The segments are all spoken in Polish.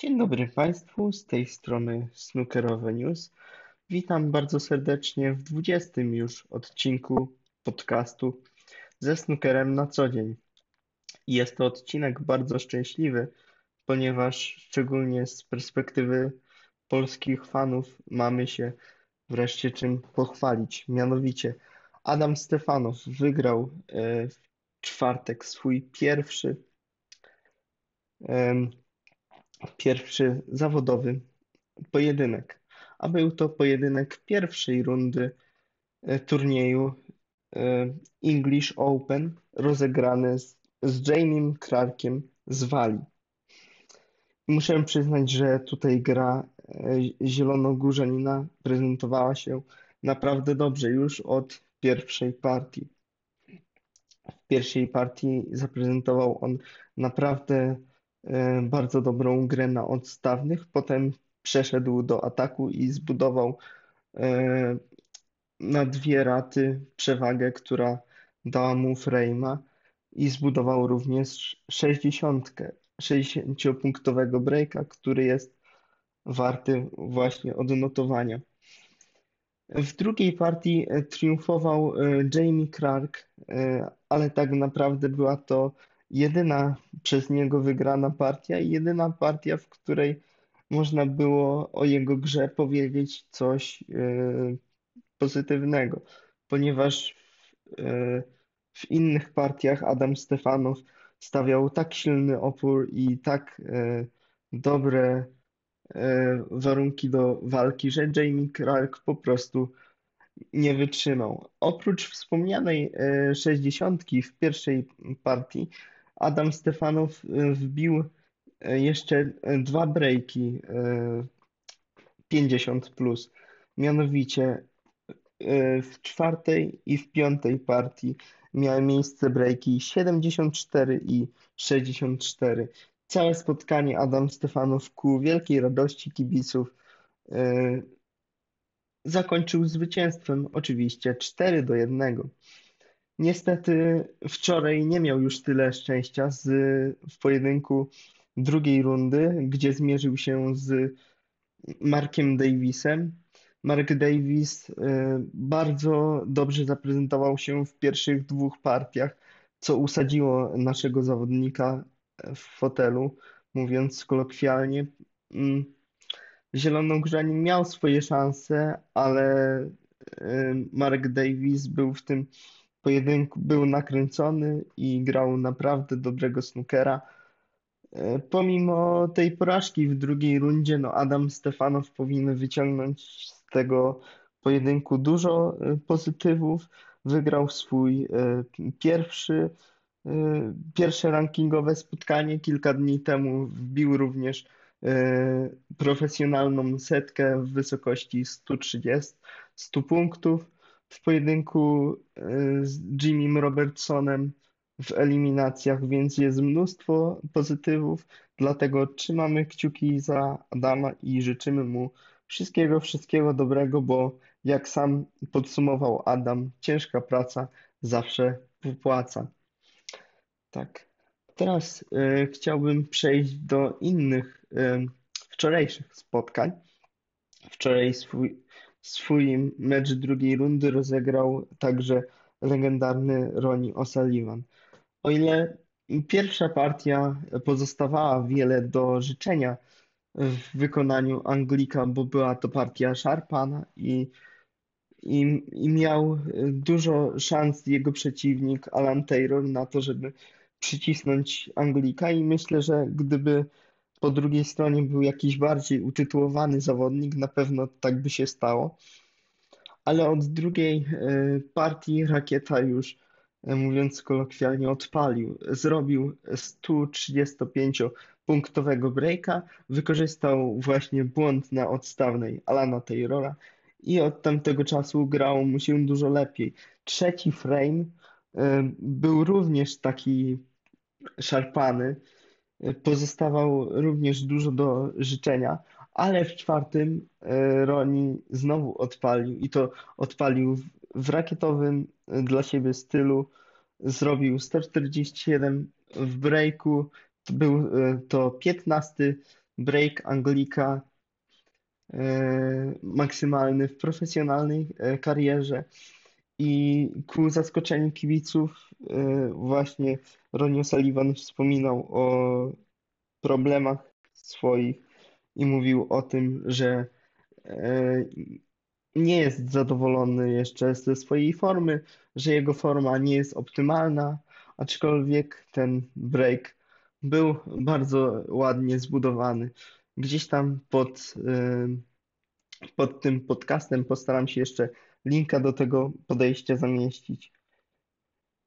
Dzień dobry Państwu, z tej strony Snookerowe News. Witam bardzo serdecznie w 20 już odcinku podcastu ze snookerem na co dzień. Jest to odcinek bardzo szczęśliwy, ponieważ szczególnie z perspektywy polskich fanów mamy się wreszcie czym pochwalić. Mianowicie Adam Stefanow wygrał e, w czwartek swój pierwszy pierwszy zawodowy pojedynek, a był to pojedynek pierwszej rundy e, turnieju e, English Open rozegrany z, z Jamiem Clarkiem z Walii. Muszę przyznać, że tutaj gra e, zielonogórzanina prezentowała się naprawdę dobrze już od pierwszej partii. W pierwszej partii zaprezentował on naprawdę E, bardzo dobrą grę na odstawnych, potem przeszedł do ataku i zbudował e, na dwie raty przewagę, która dała mu frame'a i zbudował również 60, 60-punktowego breaka, który jest warty właśnie odnotowania. W drugiej partii e, triumfował Jamie Clark, ale tak naprawdę była to jedyna przez niego wygrana partia i jedyna partia, w której można było o jego grze powiedzieć coś e, pozytywnego, ponieważ e, w innych partiach Adam Stefanow stawiał tak silny opór i tak e, dobre warunki do walki, że Jamie Clark po prostu nie wytrzymał. Oprócz wspomnianej 60 w pierwszej partii, Adam Stefanow y, wbił y, jeszcze y, dwa breaki 50 plus. Mianowicie w czwartej i w piątej partii miały miejsce breaki 74 i 64. Całe spotkanie Adam Stefanow ku wielkiej radości kibiców zakończył zwycięstwem, oczywiście 4 do 1. Niestety wczoraj nie miał już tyle szczęścia z, w pojedynku drugiej rundy, gdzie zmierzył się z Markiem Davisem. Mark Davis y, bardzo dobrze zaprezentował się w pierwszych dwóch partiach, co usadziło naszego zawodnika w fotelu, mówiąc kolokwialnie. Mm, Zielonogórzanin miał swoje szanse, ale y, Mark Davis był w tym pojedynku był nakręcony i grał naprawdę dobrego snookera. E, pomimo tej porażki w drugiej rundzie, no Adam Stefanow powinien wyciągnąć z tego pojedynku dużo e, pozytywów. Wygrał swój e, pierwszy, pierwsze rankingowe spotkanie. Kilka dni temu wbił również profesjonalną setkę w wysokości 130, 100 punktów w pojedynku e, z Jimmym Robertsonem w eliminacjach, więc jest mnóstwo pozytywów. Dlatego trzymamy kciuki za Adama i życzymy mu wszystkiego, wszystkiego dobrego, bo jak sam podsumował Adam, ciężka praca zawsze wypłaca. Tak. Teraz y, chciałbym przejść do innych y, wczorajszych spotkań. Wczoraj swój, Swój mecz drugiej rundy rozegrał także legendarny Ronnie O'Sullivan. O ile pierwsza partia pozostawała wiele do życzenia w wykonaniu Anglika, bo była to partia szarpana i, i, i miał dużo szans jego przeciwnik Alan Taylor na to, żeby przycisnąć Anglika i myślę, że gdyby po drugiej stronie był jakiś bardziej utytułowany zawodnik, na pewno tak by się stało. Ale od drugiej e, partii rakieta już, e, mówiąc kolokwialnie, odpalił. Zrobił 135-punktowego breaka, wykorzystał właśnie błąd na odstawnej Alana Taylora i od tamtego czasu grało mu się dużo lepiej. Trzeci frame e, był również taki szarpany, pozostawał również dużo do życzenia, ale w czwartym e, Roni znowu odpalił i to odpalił w rakietowym e, dla siebie stylu. Zrobił 147 w breaku. Był to 15 break Anglika maksymalny w profesjonalnej karierze. I ku zaskoczeniu kibiców, właśnie Ronnie Sullivan wspominał o problemach swoich i mówił o tym, że nie jest zadowolony jeszcze ze swojej formy, że jego forma nie jest optymalna, aczkolwiek ten break był bardzo ładnie zbudowany. Gdzieś tam pod, pod tym podcastem postaram się jeszcze linka do tego podejścia zamieścić.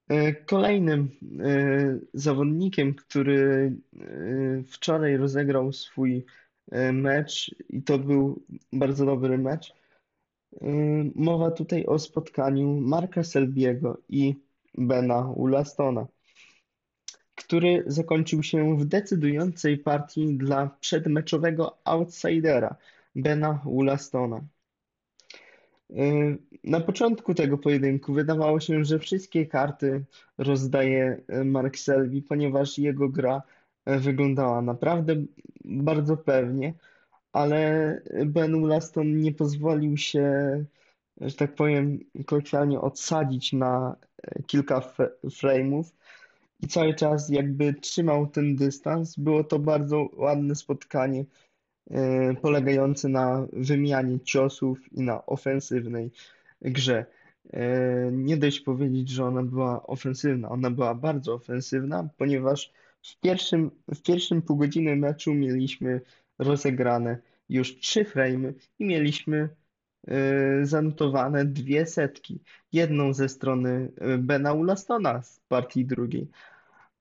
E, kolejnym e, zawodnikiem, który e, wczoraj rozegrał swój mecz i to był bardzo dobry mecz, Mowa tutaj o spotkaniu Marka Selbiego i Bena Woolastona, który zakończył się w decydującej partii dla przedmeczowego outsidera Bena Woolastona. Na początku tego pojedynku wydawało się, że wszystkie karty rozdaje Mark Selby, ponieważ jego gra wyglądała naprawdę bardzo pewnie, ale Ben Woollaston nie pozwolił się, że tak powiem, kolokwialnie odsadzić na kilka frame'ów i cały czas jakby trzymał ten dystans. Było to bardzo ładne spotkanie, e, polegające na wymianie ciosów i na ofensywnej grze. E, nie dość powiedzieć, że ona była ofensywna, ona była bardzo ofensywna, ponieważ w pierwszym, w pierwszym pół godziny meczu mieliśmy rozegrane już trzy frame'y i mieliśmy y, zanotowane dwie setki. Jedną ze strony Bena Ulastona z partii drugiej,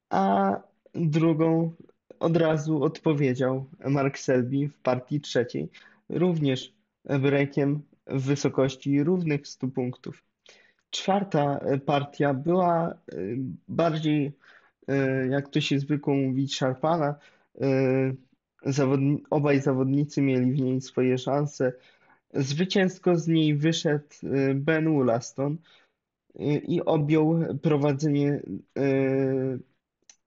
a drugą od razu odpowiedział Mark Selby w partii trzeciej, również breakiem w wysokości równych 100 punktów. Czwarta partia była y, bardziej, jak to się zwykło mówić, szarpana. Zawodni obaj zawodnicy mieli w niej swoje szanse. Zwycięsko z niej wyszedł Ben Wollaston y, i objął prowadzenie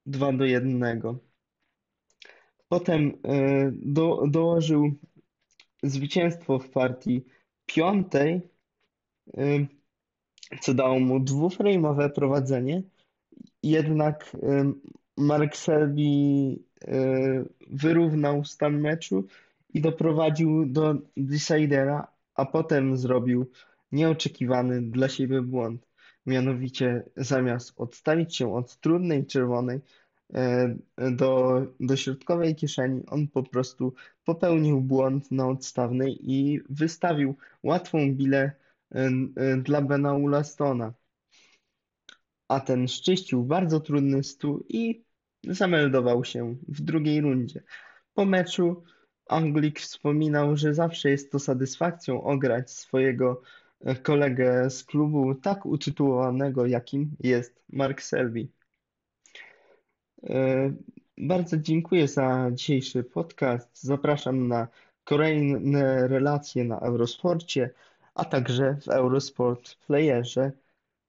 2 y, do 1. Potem do, dołożył zwycięstwo w partii piątej, co dało mu dwuframe'owe prowadzenie. Jednak Mark Selby e, wyrównał stan meczu i doprowadził do decidera, a potem zrobił nieoczekiwany dla siebie błąd. Mianowicie zamiast odstawić się od trudnej czerwonej e, do, do środkowej kieszeni, on po prostu popełnił błąd na odstawnej i wystawił łatwą bilę e, dla Bena Ulastona. A ten szczyścił bardzo trudny stół i zameldował się w drugiej rundzie. Po meczu Anglik wspominał, że zawsze jest to satysfakcją ograć swojego e, kolegę z klubu tak utytułowanego, jakim jest Mark Selby. E, bardzo dziękuję za dzisiejszy podcast. Zapraszam na kolejne relacje na Eurosporcie, a także w Eurosport Playerze.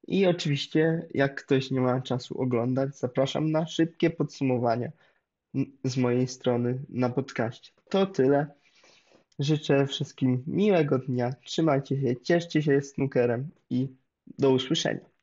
I oczywiście, jak ktoś nie ma czasu oglądać, zapraszam na szybkie podsumowania z mojej strony na podcaście. To tyle. Życzę wszystkim miłego dnia. Trzymajcie się, cieszcie się snookerem i do usłyszenia.